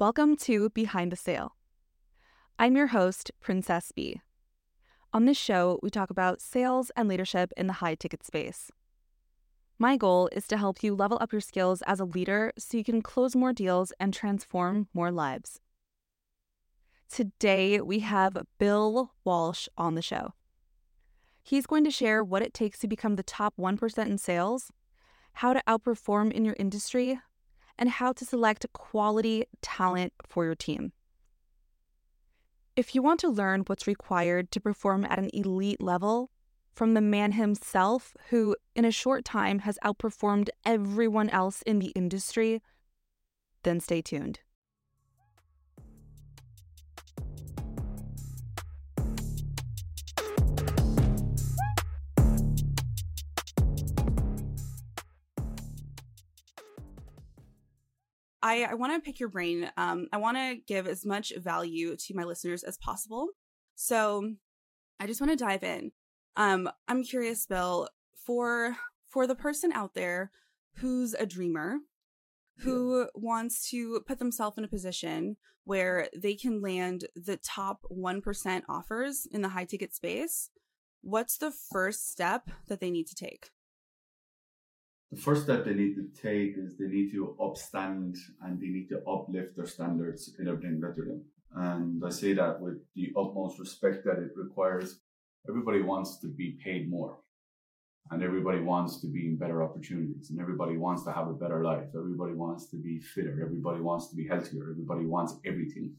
Welcome to Behind the Sale. I'm your host, Princess B. On this show, we talk about sales and leadership in the high ticket space. My goal is to help you level up your skills as a leader so you can close more deals and transform more lives. Today, we have Bill Walsh on the show. He's going to share what it takes to become the top 1% in sales, how to outperform in your industry, and how to select quality talent for your team. If you want to learn what's required to perform at an elite level, from the man himself, who in a short time has outperformed everyone else in the industry, then stay tuned. I, I want to pick your brain. Um, I want to give as much value to my listeners as possible. So I just want to dive in. Um, I'm curious, Bill, for for the person out there who's a dreamer, who wants to put themselves in a position where they can land the top 1% offers in the high ticket space, what's the first step that they need to take? The first step they need to take is they need to upstand and they need to uplift their standards in everything that they're doing. And I say that with the utmost respect that it requires. Everybody wants to be paid more and everybody wants to be in better opportunities and everybody wants to have a better life. Everybody wants to be fitter. Everybody wants to be healthier. Everybody wants everything.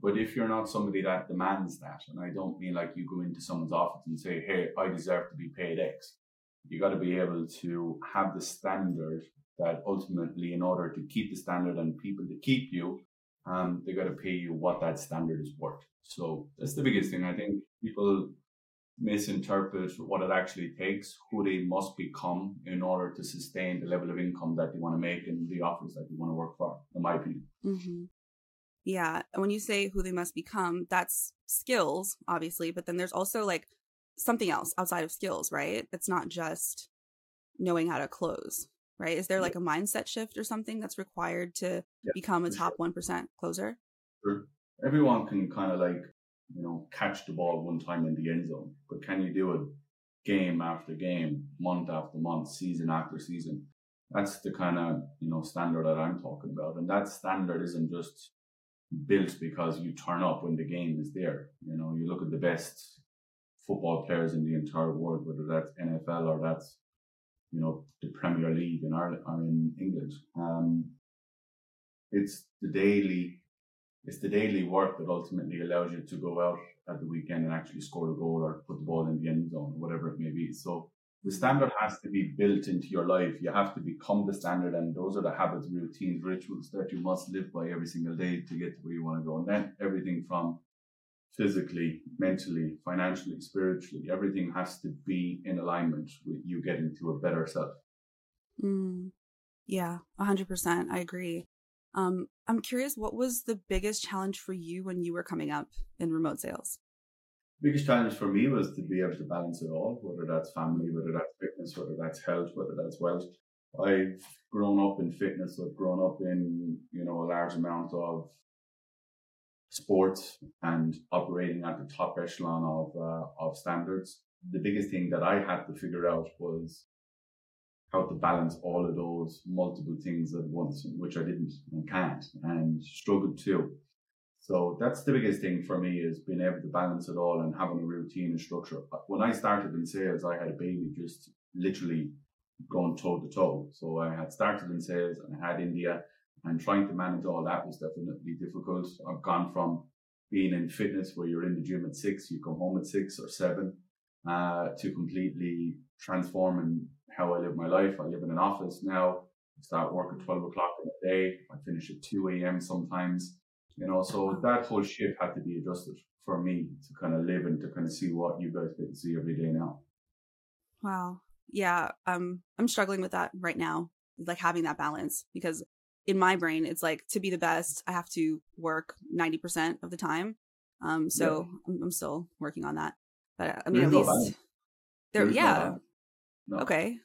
But if you're not somebody that demands that, and I don't mean like you go into someone's office and say, Hey, I deserve to be paid X you got to be able to have the standard that ultimately, in order to keep the standard and people to keep you, um, they got to pay you what that standard is worth. So that's the biggest thing. I think people misinterpret what it actually takes, who they must become in order to sustain the level of income that they want to make and the offers that they want to work for, in my opinion. Mm-hmm. Yeah. When you say who they must become, that's skills, obviously, but then there's also like something else outside of skills, right? It's not just knowing how to close, right? Is there like a mindset shift or something that's required to yeah, become a top sure. 1% closer? Sure. Everyone can kind of like, you know, catch the ball one time in the end zone, but can you do it game after game, month after month, season after season? That's the kind of, you know, standard that I'm talking about. And that standard isn't just built because you turn up when the game is there. You know, you look at the best football players in the entire world, whether that's NFL or that's, you know, the Premier League in Ireland or in England. Um, it's the daily, it's the daily work that ultimately allows you to go out at the weekend and actually score a goal or put the ball in the end zone, whatever it may be. So the standard has to be built into your life. You have to become the standard, and those are the habits, routines, rituals that you must live by every single day to get to where you want to go. And then everything from physically, mentally, financially, spiritually, everything has to be in alignment with you getting to a better self. Mm, yeah, 100%. I agree. Um, I'm curious, what was the biggest challenge for you when you were coming up in remote sales? Biggest challenge for me was to be able to balance it all, whether that's family, whether that's fitness, whether that's health, whether that's wealth. I've grown up in fitness. I've grown up in, you know, a large amount of sports and operating at the top echelon of uh, of standards. The biggest thing that I had to figure out was how to balance all of those multiple things at once, which I didn't and can't, and struggled to. So that's the biggest thing for me is being able to balance it all and having a routine and structure. When I started in sales, I had a baby just literally going toe to toe. So I had started in sales and I had India and trying to manage all that was definitely difficult. I've gone from being in fitness where you're in the gym at six, you come home at six or seven, uh, to completely transforming how I live my life. I live in an office now. I start work at 12 o'clock in the day. I finish at 2 a.m. sometimes, you know, so that whole shift had to be adjusted for me to kind of live and to kind of see what you guys get to see every day now. Wow. Yeah. Um, I'm struggling with that right now, like having that balance because in my brain, it's like to be the best, I have to work 90% of the time. Um, so yeah. I'm, I'm, still working on that. But uh, I mean, There's at least no there, yeah. No no. Okay.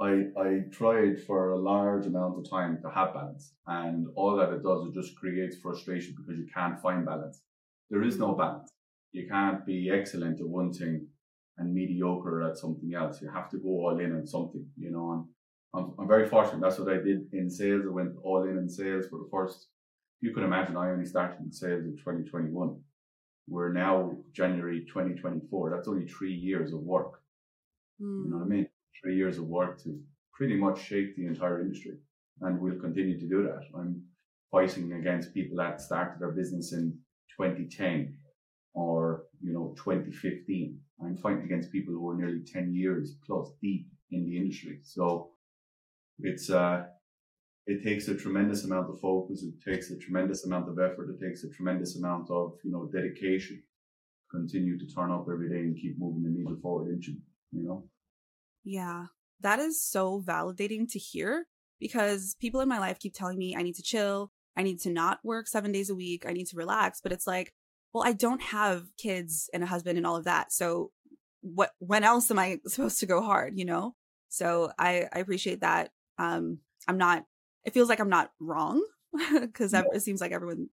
I, I tried for a large amount of time to have balance. And all that it does, is just creates frustration because you can't find balance. There is no balance. You can't be excellent at one thing and mediocre at something else. You have to go all in on something, you know. And I'm, I'm very fortunate. That's what I did in sales. I went all in in sales for the first. You can imagine I only started in sales in 2021. We're now January 2024. That's only three years of work. Mm. You know what I mean? Three years of work to pretty much shape the entire industry, and we'll continue to do that. I'm fighting against people that started their business in 2010 or you know 2015. I'm fighting against people who are nearly 10 years plus deep in the industry. So it's uh it takes a tremendous amount of focus. It takes a tremendous amount of effort. It takes a tremendous amount of you know dedication. Continue to turn up every day and keep moving the needle forward, you know. Yeah, that is so validating to hear because people in my life keep telling me I need to chill. I need to not work seven days a week. I need to relax. But it's like, well, I don't have kids and a husband and all of that. So what, when else am I supposed to go hard, you know? So I, I appreciate that. Um, I'm not, it feels like I'm not wrong because no. it seems like everyone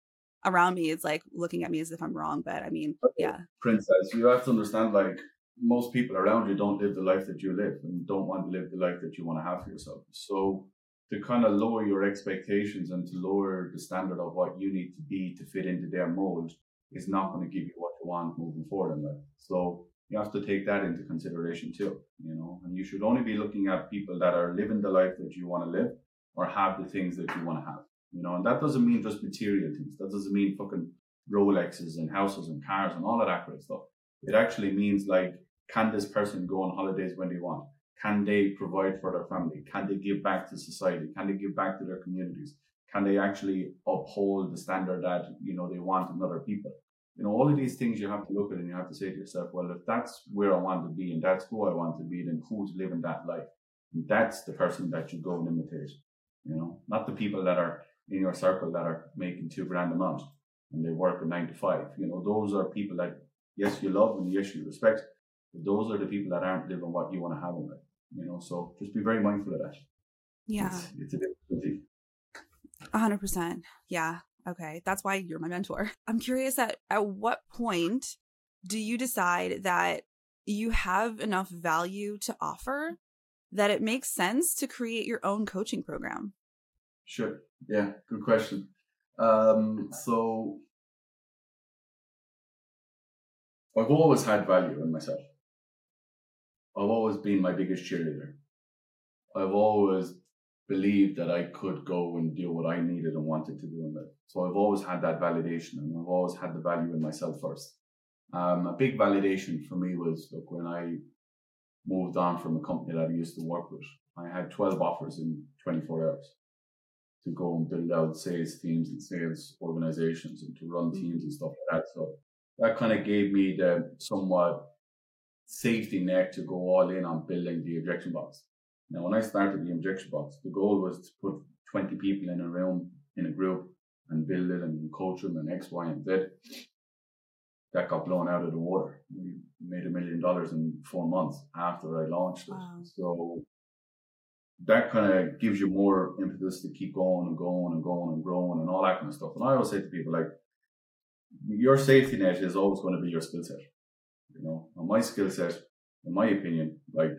around me is like looking at me as if I'm wrong. But I mean, yeah. Princess, you have to understand like most people around you don't live the life that you live and don't want to live the life that you want to have for yourself. So to kind of lower your expectations and to lower the standard of what you need to be to fit into their mold is not going to give you what you want moving forward in life. So you have to take that into consideration too, you know, and you should only be looking at people that are living the life that you want to live or have the things that you want to have, you know, and that doesn't mean just material things. That doesn't mean fucking Rolexes and houses and cars and all of that of stuff. It actually means like, can this person go on holidays when they want? Can they provide for their family? Can they give back to society? Can they give back to their communities? Can they actually uphold the standard that, you know, they want in other people? You know, all of these things you have to look at and you have to say to yourself, well, if that's where I want to be and that's who I want to be, then who's living that life? And that's the person that you go and imitate. You know, not the people that are in your circle that are making two grand a month and they work a nine to five. You know, those are people that yes, you love and yes, you respect, but those are the people that aren't living what you want to have in life. You know, so just be very mindful of that. Yeah. It's, it's a difficulty. A hundred percent. Yeah. Okay. That's why you're my mentor. I'm curious at at what point do you decide that you have enough value to offer that it makes sense to create your own coaching program? Sure. Yeah. Good question. Um, so I've always had value in myself. I've always been my biggest cheerleader. I've always believed that I could go and do what I needed and wanted to do in life. So I've always had that validation and I've always had the value in myself first. Um, a big validation for me was look when I moved on from a company that I used to work with. I had 12 offers in 24 hours to go and build out sales teams and sales organizations and to run teams and stuff like that. So that kind of gave me the somewhat safety net to go all in on building the objection box. Now, when I started the objection box, the goal was to put 20 people in a room, in a group, and build it and coach them and X, Y, and Z. That got blown out of the water. We made a million dollars in four months after I launched it. Wow. So that kind of gives you more impetus to keep going and going and going and growing and all that kind of stuff. And I always say to people, like, your safety net is always going to be your skill set. You know, and my skill set, in my opinion, like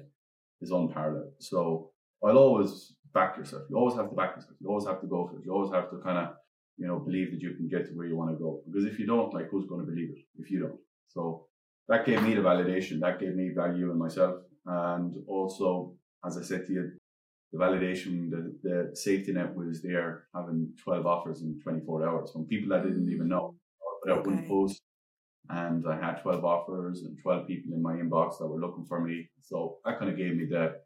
is unparalleled. So I'll always back yourself. You always have to back yourself. You always have to go for it. You always have to kind of, you know, believe that you can get to where you want to go. Because if you don't, like, who's going to believe it if you don't? So that gave me the validation. That gave me value in myself. And also, as I said to you, the validation, the, the safety net was there, having 12 offers in 24 hours from people I didn't even know. But I okay. post and I had 12 offers and 12 people in my inbox that were looking for me. So that kind of gave me that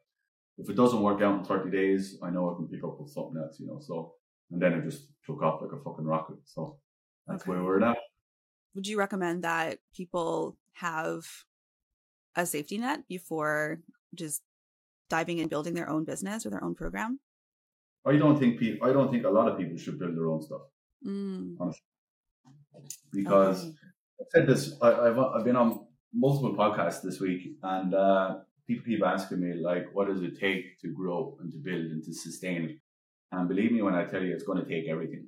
if it doesn't work out in 30 days, I know I can pick up with something else, you know. So, and then it just took off like a fucking rocket. So that's okay. where we're at. Would you recommend that people have a safety net before just diving in building their own business or their own program? I don't think people, I don't think a lot of people should build their own stuff. Mm. Honestly. Because okay. I said this, I, have I've been on multiple podcasts this week and, uh, people keep asking me like, what does it take to grow and to build and to sustain it? And believe me when I tell you, it's going to take everything.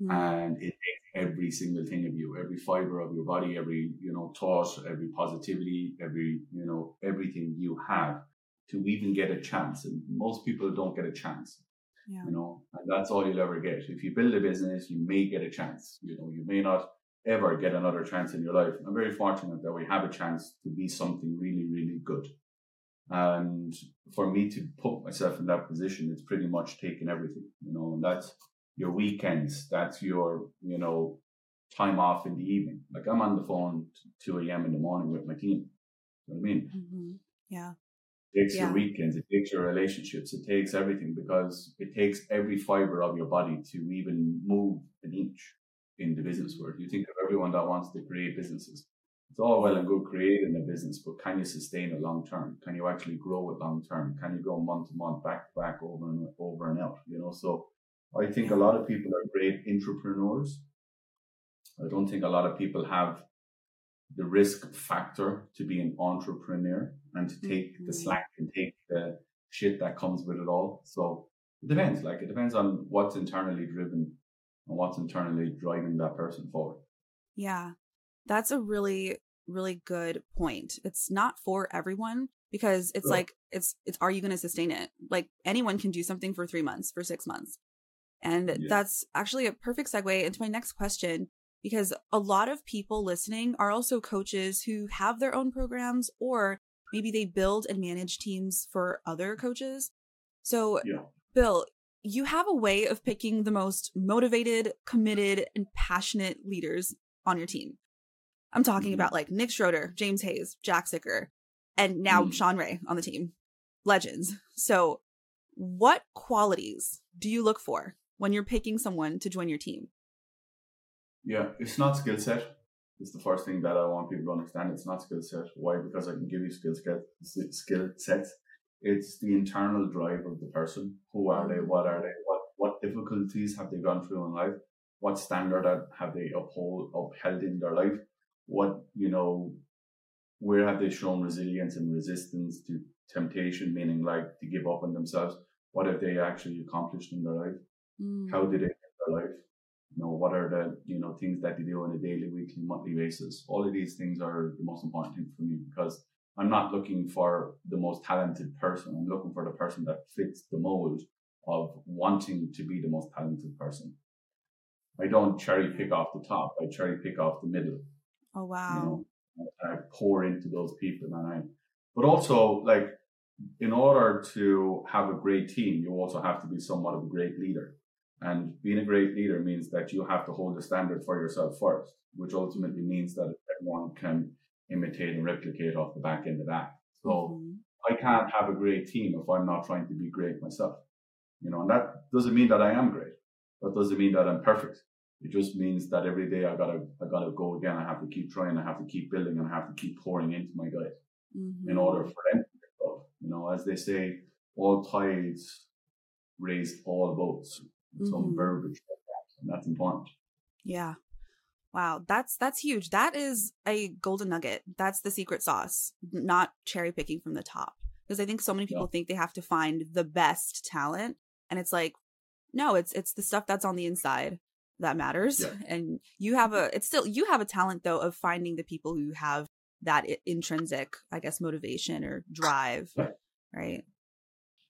Mm. And it takes every single thing of you, every fiber of your body, every, you know, thought, every positivity, every, you know, everything you have to even get a chance. And most people don't get a chance. Yeah. You know, and that's all you'll ever get. If you build a business, you may get a chance. You know, you may not ever get another chance in your life. I'm very fortunate that we have a chance to be something really, really good. And for me to put myself in that position, it's pretty much taken everything, you know, and that's your weekends, that's your, you know, time off in the evening. Like I'm on the phone 2 a.m. in the morning with my team. You know what I mean? Mm-hmm. Yeah. It takes yeah. your weekends, it takes your relationships, it takes everything because it takes every fiber of your body to even move an inch in the business world. You think of everyone that wants to create businesses. It's all well and good creating a business, but can you sustain it long term? Can you actually grow it long term? Can you go month to month, back to back, over and over and out? You know, so I think a lot of people are great entrepreneurs. I don't think a lot of people have the risk factor to be an entrepreneur and to take mm-hmm. the slack and take the shit that comes with it all. So it depends. Like it depends on what's internally driven and what's internally driving that person forward. Yeah. That's a really, really good point. It's not for everyone because it's like it's it's are you going to sustain it? Like anyone can do something for 3 months, for 6 months. And yeah. that's actually a perfect segue into my next question because a lot of people listening are also coaches who have their own programs or maybe they build and manage teams for other coaches. So, yeah. Bill, you have a way of picking the most motivated, committed, and passionate leaders on your team. I'm talking mm-hmm. about like Nick Schroeder, James Hayes, Jack Sicker, and now mm-hmm. Sean Ray on the team. Legends. So, what qualities do you look for when you're picking someone to join your team? Yeah, it's not skill set. It's the first thing that I want people to understand. It's not skill set. Why? Because I can give you skill set, skill sets it's the internal drive of the person. Who are they? What are they? What what difficulties have they gone through in life? What standard have they uphold upheld in their life? What you know, where have they shown resilience and resistance to temptation, meaning like to give up on themselves? What have they actually accomplished in their life? Mm. How did they live their life? You know, what are the you know things that they do on a daily, weekly, monthly basis? All of these things are the most important thing for me because I'm not looking for the most talented person. I'm looking for the person that fits the mold of wanting to be the most talented person. I don't cherry pick off the top. I cherry pick off the middle. Oh wow! You know, I pour into those people, and I. But also, like, in order to have a great team, you also have to be somewhat of a great leader. And being a great leader means that you have to hold the standard for yourself first, which ultimately means that everyone can imitate and replicate off the back end of that. So mm-hmm. I can't have a great team if I'm not trying to be great myself. You know, and that doesn't mean that I am great. That doesn't mean that I'm perfect. It just means that every day I gotta I gotta go again. I have to keep trying. I have to keep building, and I have to keep pouring into my guys mm-hmm. in order for them to get up. You know, as they say, all tides raise all boats. Some mm-hmm. verbiage like that, and that's important. Yeah, Wow, that's that's huge. That is a golden nugget. That's the secret sauce, not cherry picking from the top. Because I think so many people yeah. think they have to find the best talent, and it's like, no, it's it's the stuff that's on the inside that matters. Yeah. And you have a, it's still you have a talent though of finding the people who have that intrinsic, I guess, motivation or drive, right?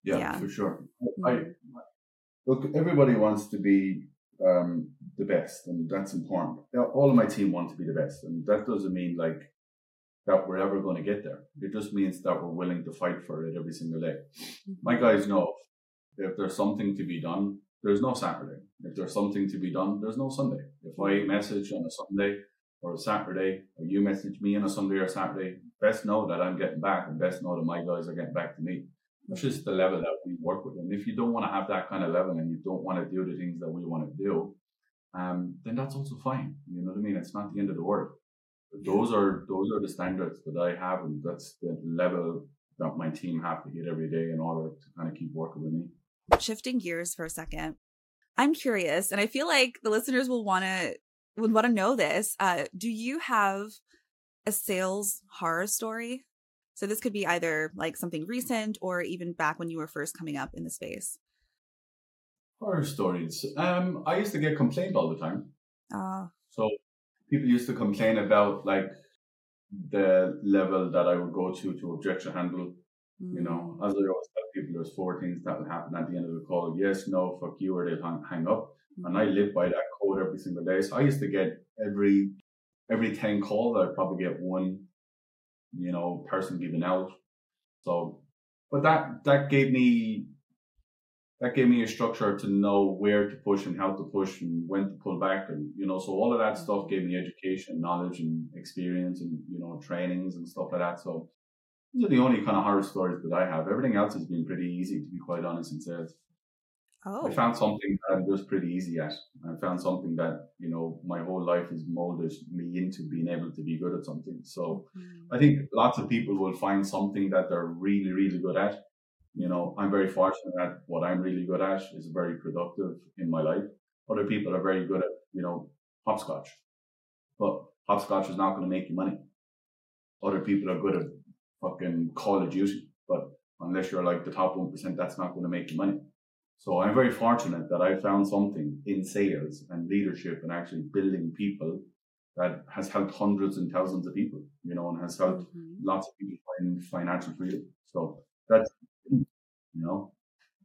Yeah, yeah. for sure. I, mm-hmm. look, everybody wants to be um, the best, and that's important. All of my team want to be the best, and that doesn't mean like that we're ever going to get there. It just means that we're willing to fight for it every single day. Mm-hmm. My guys know if there's something to be done, there's no Saturday. If there's something to be done, there's no Sunday. If I mm-hmm. message on a Sunday or a Saturday, or you message me on a Sunday or a Saturday, best know that I'm getting back, and best know that my guys are getting back to me. That's just the level that we work with. And if you don't want to have that kind of level and you don't want to do the things that we want to do, um, then that's also fine. You know what I mean? It's not the end of the world. But those are those are the standards that I have, and that's the level that my team have to hit every day in order to kind of keep working with me. Shifting gears for a second, I'm curious, and I feel like the listeners will want to would want to know this. Uh, do you have a sales horror story? So this could be either like something recent or even back when you were first coming up in the space. Horror stories. Um, I used to get complained all the time. Uh, So people used to complain about like the level that I would go to to objection handle. You know, mm, as I always tell people, there's four things that will happen at the end of the call: yes, no, fuck you, or they'll hang, hang up. And I live by that code every single day. So I used to get every every ten calls, I'd probably get one, you know, person giving out. So, but that that gave me that gave me a structure to know where to push and how to push and when to pull back and you know so all of that stuff gave me education knowledge and experience and you know trainings and stuff like that. So these are the only kind of horror stories that i have. Everything else has been pretty easy to be quite honest and sales Oh, i found something that i'm just pretty easy at. I found something that you know my whole life has molded me into being able to be good at something. So mm, I think lots of people will find something that they're really, really good at. You know, I'm very fortunate that what I'm really good at is very productive in my life. Other people are very good at, you know, hopscotch. But hopscotch is not going to make you money. Other people are good at fucking Call of Duty. But unless you're like the top 1%, that's not going to make you money. So I'm very fortunate that I found something in sales and leadership and actually building people that has helped hundreds and thousands of people, you know, and has helped mhm. lots of people find financial freedom. So that's, you know,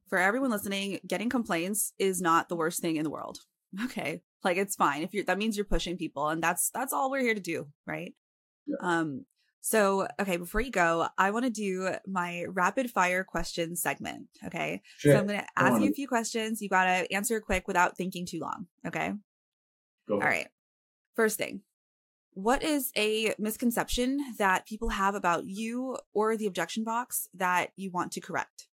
For everyone listening, getting complaints is not the worst thing in the world. Okay. Like it's fine. If you're that means you're pushing people and that's that's all we're here to do, right? Yeah. Um so okay, before you go, I want to do my rapid fire question segment. Okay. shit, So I'm gonna ask you a few questions. You gotta answer quick without thinking too long. Okay. go All for First thing. What is a misconception that people have about you or the objection box that you want to correct?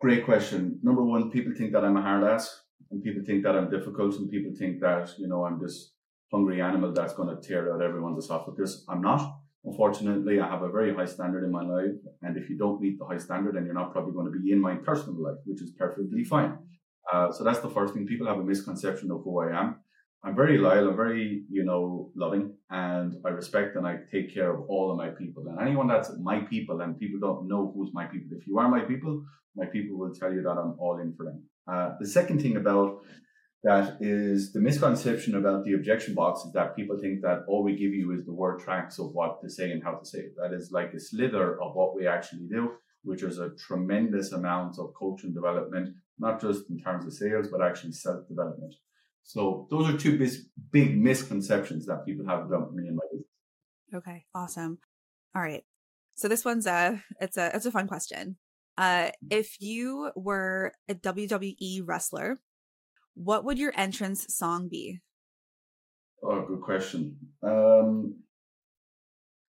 Great question. Number one, people think that I'm a hard ass and people think that I'm difficult and people think that, you know, I'm this hungry animal that's going to tear out everyone's esophagus. I'm not. Unfortunately, I have a very high standard in my life. And if you don't meet the high standard, then you're not probably going to be in my personal life, which is perfectly fine. Uh, so that's the first thing. People have a misconception of who I am. I'm very loyal. I'm very, you know, loving, and I respect and I take care of all of my people. And anyone that's my people, and people don't know who's my people. If you are my people, my people will tell you that I'm all in for them. Uh, the second thing about that is the misconception about the objection box is that people think that all we give you is the word tracks of what to say and how to say it. That is like a slither of what we actually do, which is a tremendous amount of coaching development, not just in terms of sales, but actually self development. So those are two bis- big misconceptions that people have about me and my business. Okay, awesome. All right. So this one's a it's a it's a fun question. Uh if you were a WWE wrestler, what would your entrance song be? Oh, good question. Um,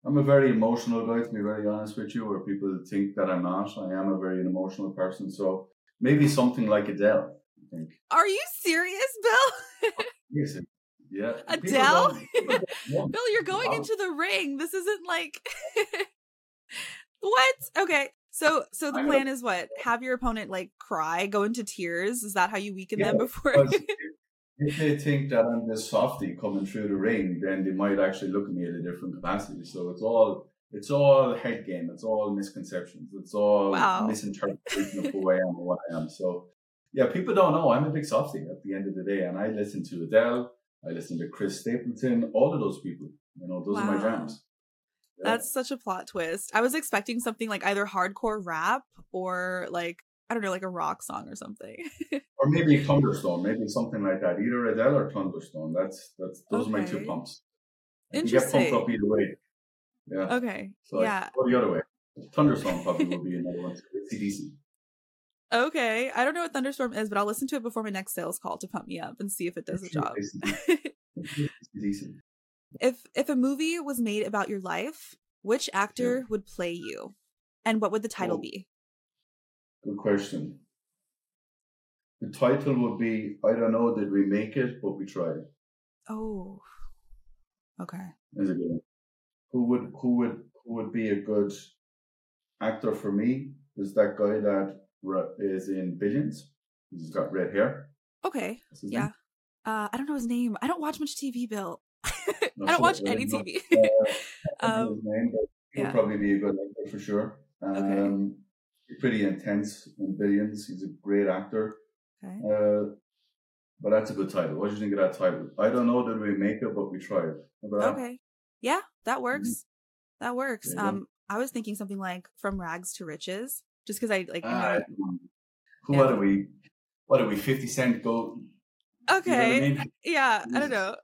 I'm a very emotional guy, to be very honest with you, where people think that I'm not. I am a very emotional person. So maybe something like Adele, I think. Are you serious, Bill? Oh, yes, yeah. Adele? don't- people don't know. Bill, you're going Wow. into the ring. This isn't like What? Okay. So so the plan is what? Have your opponent like cry, go into tears? Is that how you weaken them before? If- they think that I'm this softy coming through the ring, then they might actually look at me at a different capacity. So it's all it's all head game. It's all misconceptions. It's all Wow. misinterpretation of who I am and what I am. So yeah, people don't know I'm a big softie at the end of the day, and I listen to Adele. I listen to Chris Stapleton. All of those people. You know, those are my jams. Yeah. That's such a plot twist. I was expecting something like either hardcore rap or like I don't know, like a rock song or something. or maybe Thunderstone, maybe something like that. Either Adele or Thunderstone. That's that's those are my two pumps. I can get pumped up either way. Yeah. okay. So yeah. Go the other way. Thunderstorm probably will be another one. It's CDC. Okay. I don't know what thunderstorm is, but I'll listen to it before my next sales call to pump me up and see if it does the job. If if a movie was made about your life, which actor would play you? And what would the title Oh. be? Good question. The title would be I don't know, did we make it, but we tried. Oh. Okay. Is a good one. Who would who would who would be a good actor for me? Is that guy that is in Billions? He's got red hair. Okay. Yeah. Uh I don't know his name. I don't watch much TV, Bill. I don't watch any TV. uh, I don't know Um, his name, but He'll probably be a good actor for sure. Um, okay. Pretty intense in Billions. He's a great actor. Okay. Uh, but that's a good title. What do you think of that title? I don't know that we make it, but we tried. Okay. Yeah, that works. Mm-hmm. That works. Um, I was thinking something like "From Rags to Riches," just because I like. Uh, who yeah. are we? What are we? Fifty Cent go. Okay. You know I mean? Yeah, I don't know.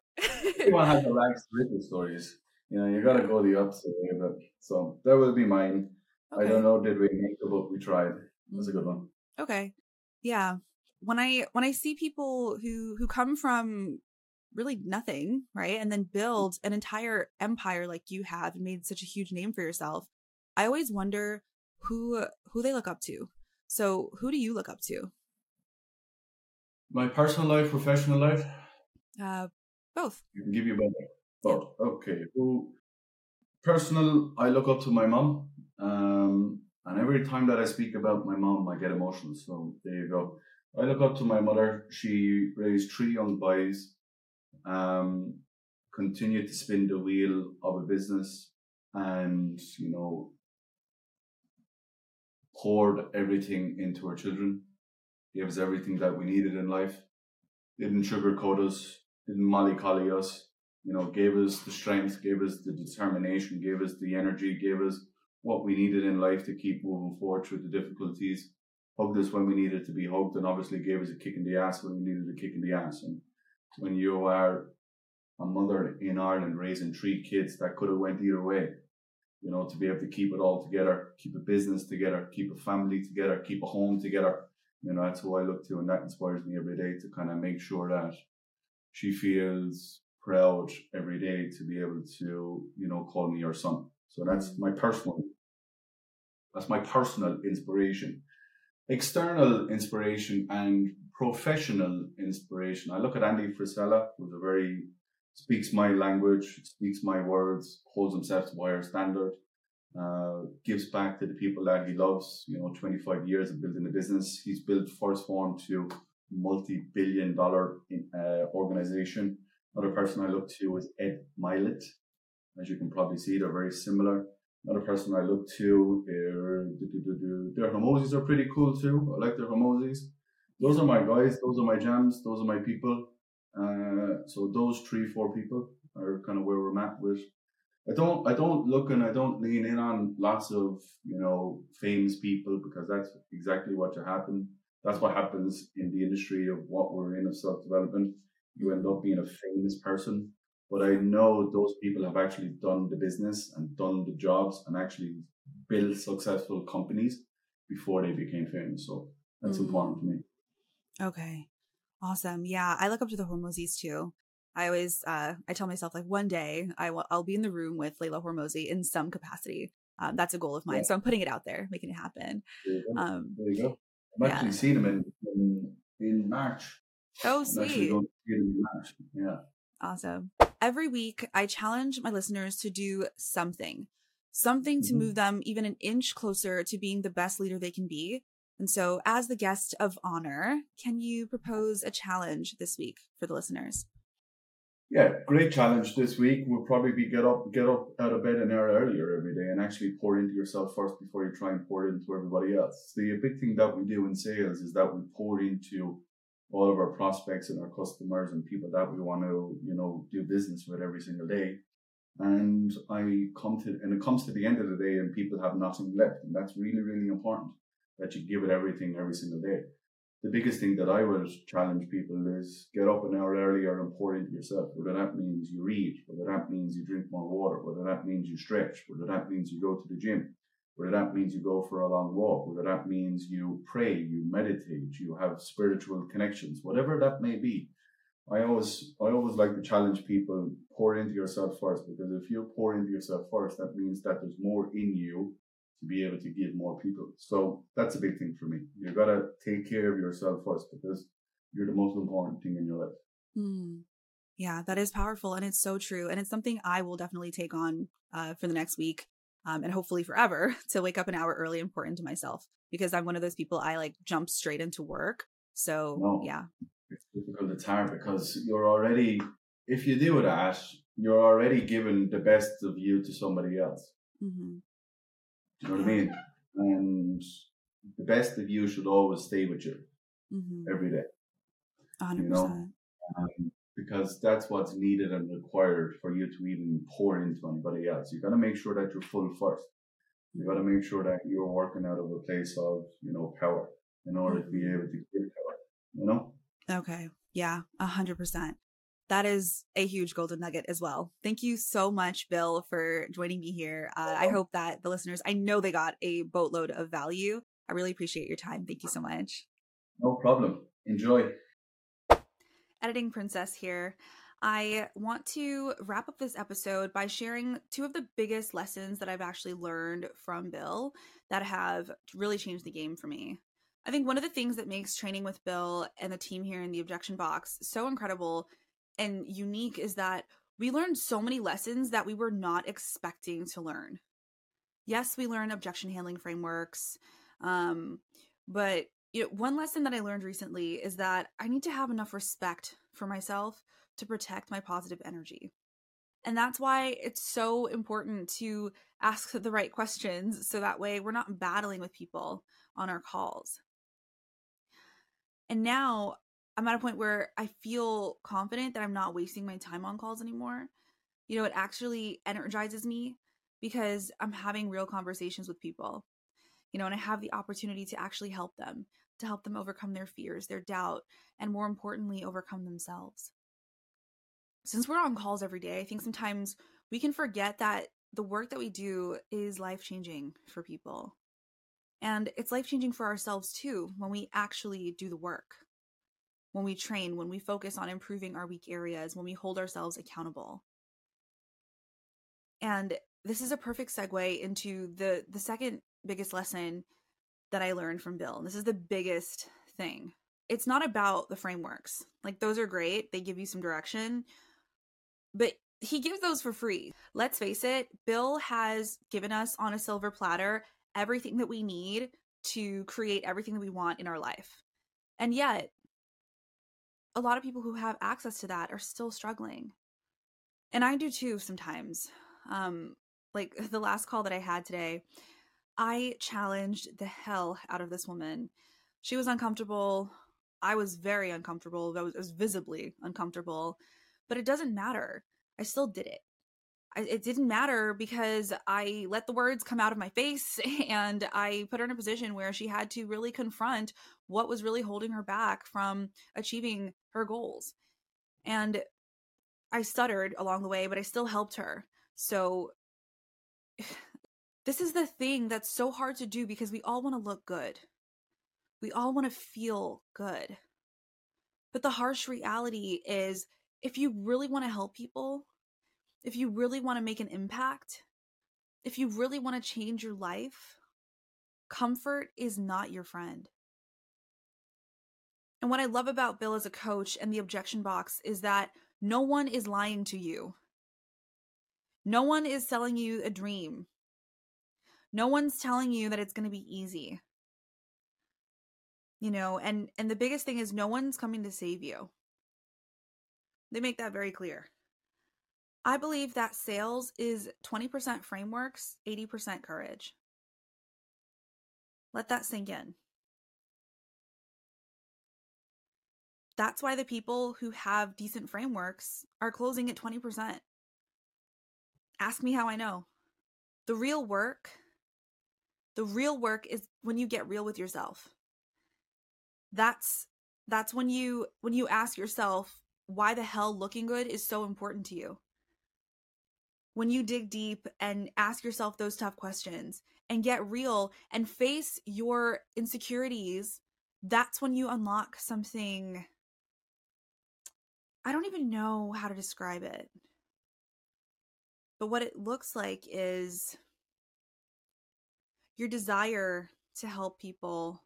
Everyone has the to riches stories. You know, you got to go the opposite way it. So that will be mine. Okay. I don't know. Did we make the book? We tried. That's a good one. Okay. Yeah. When I when I see people who who come from really nothing, right? And then build an entire empire like you have and made such a huge name for yourself. I always wonder who who they look up to. So, who do you look up to? My personal life, professional life? Uh both. You can give you both. Both. Okay. Who personal I look up to my mom. Um and every time that I speak about my mom, I get emotional. So there you go. I look up to my mother. She raised three young boys um, continue to spin the wheel of a business and, you know, poured everything into our children, gave us everything that we needed in life, didn't sugarcoat us, didn't mollycolly us, you know, gave us the strength, gave us the determination, gave us the energy, gave us what we needed in life to keep moving forward through the difficulties, hugged us when we needed to be hugged, and obviously gave us a kick in the ass when we needed a kick in the ass. And when you are a mother in Ireland raising three kids that could have went either way. You know, to be able to keep it all together, keep a business together, keep a family together, keep a home together. You know, that's who I look to, and that inspires me every day to kind of make sure that she feels proud every day to be able to, you know, call me your son. So that's my personal, that's my personal inspiration. External inspiration and professional inspiration. I look at Andy Frisella, who's a very speaks my language, speaks my words, holds himself to higher standard, uh, gives back to the people that he loves. You know, 25 years of building a business. He's built 1st Phorm to multi-billion dollar uh, organization. Another person I look to is Ed Mylett. As you can probably see, they're very similar. Another person I look to, their Hormozis are pretty cool too. I like their Hormozis. Those are my guys. Those are my jams. Those are my people. Uh, so those three, four people are kind of where we're at with. I don't, I don't look and I don't lean in on lots of, you know, famous people because that's exactly what you happen. That's what happens in the industry of what we're in of self development. You end up being a famous person, but I know those people have actually done the business and done the jobs and actually built successful companies before they became famous. So that's mm-hmm. important to me. Okay. Awesome. Yeah, I look up to the Hormozis too. I always, uh, I tell myself like one day I will, I'll be in the room with Leila Hormozi in some capacity. Um, that's a goal of mine. Yeah. So I'm putting it out there, making it happen. There you go. Um, there you go. I'm yeah. actually seeing him in, in, in March. Oh, sweet. Yeah. Awesome. Every week, I challenge my listeners to do something, something to mm-hmm. move them even an inch closer to being the best leader they can be. And so, as the guest of honor, can you propose a challenge this week for the listeners? Yeah, great challenge this week will probably be get up, get up out of bed an hour earlier every day, and actually pour into yourself first before you try and pour into everybody else. The big thing that we do in sales is that we pour into all of our prospects and our customers and people that we want to, you know, do business with every single day. And I come to, and it comes to the end of the day, and people have nothing left, and that's really, really important that you give it everything every single day. The biggest thing that I would challenge people is get up an hour earlier and pour into yourself. Whether that means you read, whether that means you drink more water, whether that means you stretch, whether that means you go to the gym, whether that means you go for a long walk, whether that means you pray, you meditate, you have spiritual connections, whatever that may be. I always I always like to challenge people pour into yourself first because if you pour into yourself first, that means that there's more in you to be able to give more people. So that's a big thing for me. You got to take care of yourself first because you're the most important thing in your life. Mm. Yeah, that is powerful. And it's so true. And it's something I will definitely take on uh, for the next week um, and hopefully forever to wake up an hour early and pour into myself because I'm one of those people I like jump straight into work. So, no, yeah. It's difficult. It's hard because you're already, if you do that, you're already giving the best of you to somebody else Mm-hmm. You know what I mean? And the best of you should always stay with you mm-hmm. every day. 100%. You know? Um, because that's what's needed and required for you to even pour into anybody else. You got to make sure that you're full first. You got to make sure that you're working out of a place of, you know, power in order to be mm-hmm. able to give power, you know? Okay. Yeah, a hundred percent. That is a huge golden nugget as well. Thank you so much, Bill, for joining me here. Uh, I hope that the listeners, I know they got a boatload of value. I really appreciate your time. Thank you so much. No problem. Enjoy. Editing Princess here. I want to wrap up this episode by sharing two of the biggest lessons that I've actually learned from Bill that have really changed the game for me. I think one of the things that makes training with Bill and the team here in the objection box so incredible and unique is that we learned so many lessons that we were not expecting to learn. Yes, we learn objection handling frameworks, um, but you know, one lesson that I learned recently is that I need to have enough respect for myself to protect my positive energy. And that's why it's so important to ask the right questions so that way we're not battling with people on our calls. And now I'm at a point where I feel confident that I'm not wasting my time on calls anymore. You know, it actually energizes me because I'm having real conversations with people. You know, and I have the opportunity to actually help them, to help them overcome their fears, their doubt, and more importantly, overcome themselves since we're on calls every day, I think sometimes we can forget that the work that we do is life changing for people. And it's life changing for ourselves too when we actually do the work, when we train, when we focus on improving our weak areas, when we hold ourselves accountable. And this is a perfect segue into the the second biggest lesson that I learned from Bill. And This is the biggest thing. It's not about the frameworks. Like those are great. They give you some direction, but he gives those for free. Let's face it, Bill has given us on a silver platter everything that we need to create everything that we want in our life. And yet, a lot of people who have access to that are still struggling. And I do too sometimes. Um, like the last call that I had today, I challenged the hell out of this woman. She was uncomfortable. I was very uncomfortable. I was, I was visibly uncomfortable but it doesn't matter. I still did it. I, it didn't matter because I let the words come out of my face and I put her in a position where she had to really confront what was really holding her back from achieving her goals. And I stuttered along the way, but I still helped her. So this is the thing that's so hard to do because we all want to look good. We all want to feel good. But the harsh reality is if you really want to help people, if you really want to make an impact, if you really want to change your life, comfort is not your friend. And what I love about Bill as a coach and the objection box is that no one is lying to you. No one is selling you a dream. No one's telling you that it's going to be easy. You know, and and the biggest thing is no one's coming to save you. They make that very clear. I believe that sales is 20% frameworks, 80% courage. Let that sink in. That's why the people who have decent frameworks are closing at 20%. Ask me how I know. The real work, the real work is when you get real with yourself. That's that's when you when you ask yourself why the hell looking good is so important to you. When you dig deep and ask yourself those tough questions and get real and face your insecurities, that's when you unlock something. I don't even know how to describe it. But what it looks like is your desire to help people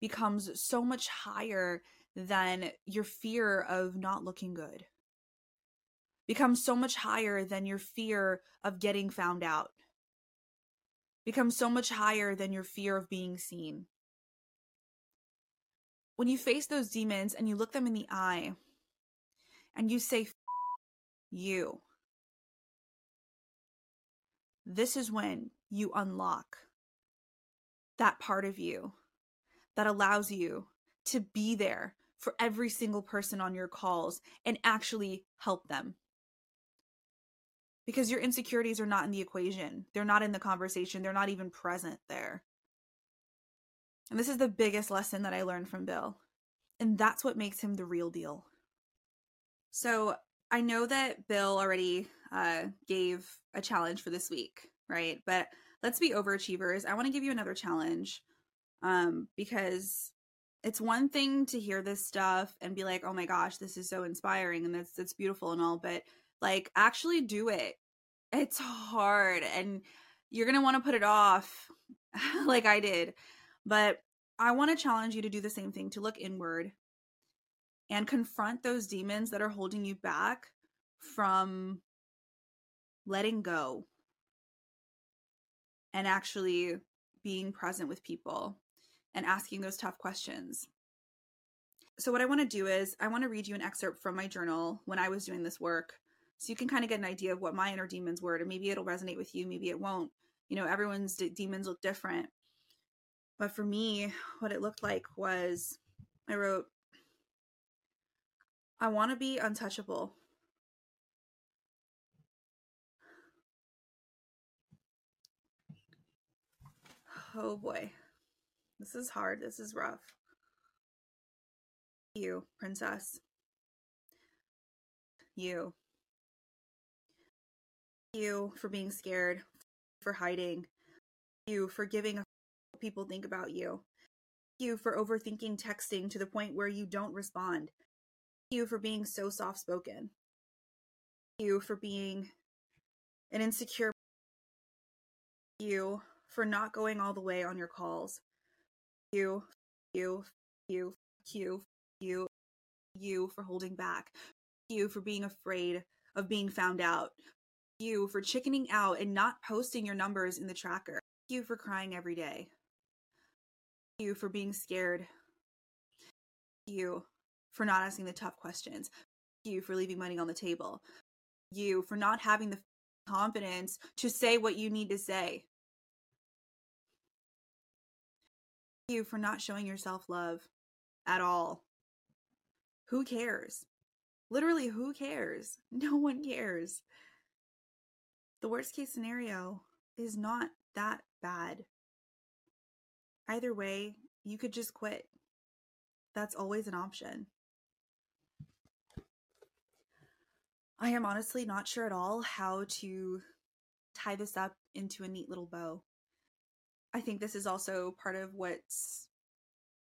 becomes so much higher than your fear of not looking good. Becomes so much higher than your fear of getting found out. Becomes so much higher than your fear of being seen. When you face those demons and you look them in the eye and you say you this is when you unlock that part of you that allows you to be there for every single person on your calls and actually help them. Because your insecurities are not in the equation, they're not in the conversation, they're not even present there. And this is the biggest lesson that I learned from Bill. And that's what makes him the real deal. So I know that Bill already uh, gave a challenge for this week, right? But let's be overachievers. I want to give you another challenge um, because it's one thing to hear this stuff and be like, "Oh my gosh, this is so inspiring and that's that's beautiful and all," but like actually do it. It's hard and you're going to want to put it off like I did. But I want to challenge you to do the same thing, to look inward and confront those demons that are holding you back from letting go and actually being present with people and asking those tough questions. So, what I want to do is, I want to read you an excerpt from my journal when I was doing this work so you can kind of get an idea of what my inner demons were, and maybe it'll resonate with you, maybe it won't. You know, everyone's d- demons look different. But for me, what it looked like was I wrote, I want to be untouchable. Oh boy. This is hard. This is rough. You, princess. You. You for being scared, for hiding. You for giving people think about you. You for overthinking texting to the point where you don't respond. You for being so soft spoken. You for being an insecure. You for not going all the way on your calls. You, you, you, you, you, you for holding back. You for being afraid of being found out. You for chickening out and not posting your numbers in the tracker. You for crying every day. You for being scared. You for not asking the tough questions. You for leaving money on the table. You for not having the confidence to say what you need to say. You for not showing yourself love at all. Who cares? Literally, who cares? No one cares. The worst case scenario is not that bad. Either way, you could just quit. That's always an option. I am honestly not sure at all how to tie this up into a neat little bow. I think this is also part of what's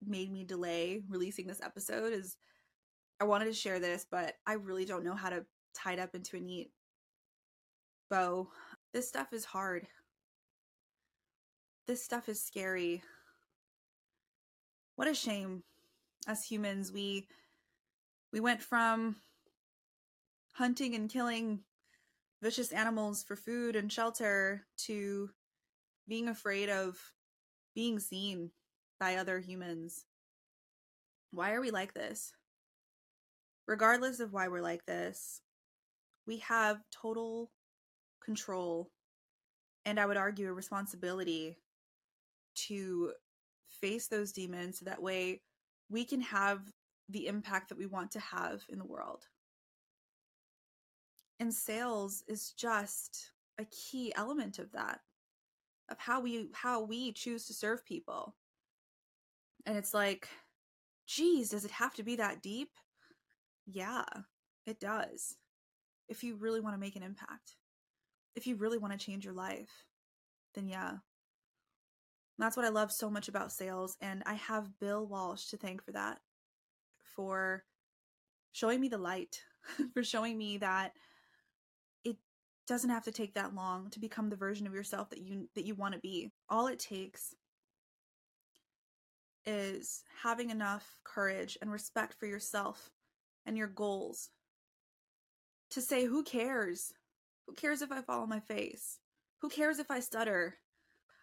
made me delay releasing this episode is I wanted to share this, but I really don't know how to tie it up into a neat bow. This stuff is hard. This stuff is scary. What a shame. As humans, we we went from hunting and killing vicious animals for food and shelter to being afraid of being seen by other humans. Why are we like this? Regardless of why we're like this, we have total control and I would argue a responsibility to face those demons so that way we can have the impact that we want to have in the world. And sales is just a key element of that of how we how we choose to serve people. And it's like, geez, does it have to be that deep? Yeah, it does. If you really want to make an impact, if you really want to change your life, then yeah. That's what I love so much about sales. And I have Bill Walsh to thank for that, for showing me the light, for showing me that doesn't have to take that long to become the version of yourself that you that you want to be. All it takes is having enough courage and respect for yourself and your goals to say who cares? Who cares if I fall on my face? Who cares if I stutter?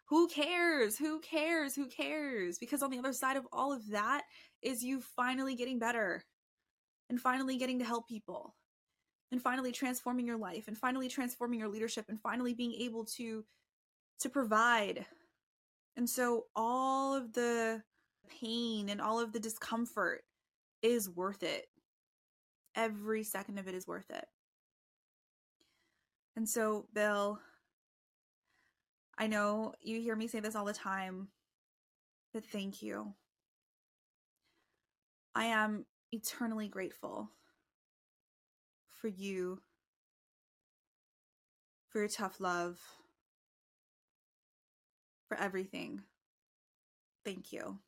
Who cares? Who cares? Who cares? Because on the other side of all of that is you finally getting better and finally getting to help people and finally transforming your life and finally transforming your leadership and finally being able to to provide. And so all of the pain and all of the discomfort is worth it. Every second of it is worth it. And so Bill i know you hear me say this all the time but thank you. I am eternally grateful for you, for your tough love, for everything. Thank you.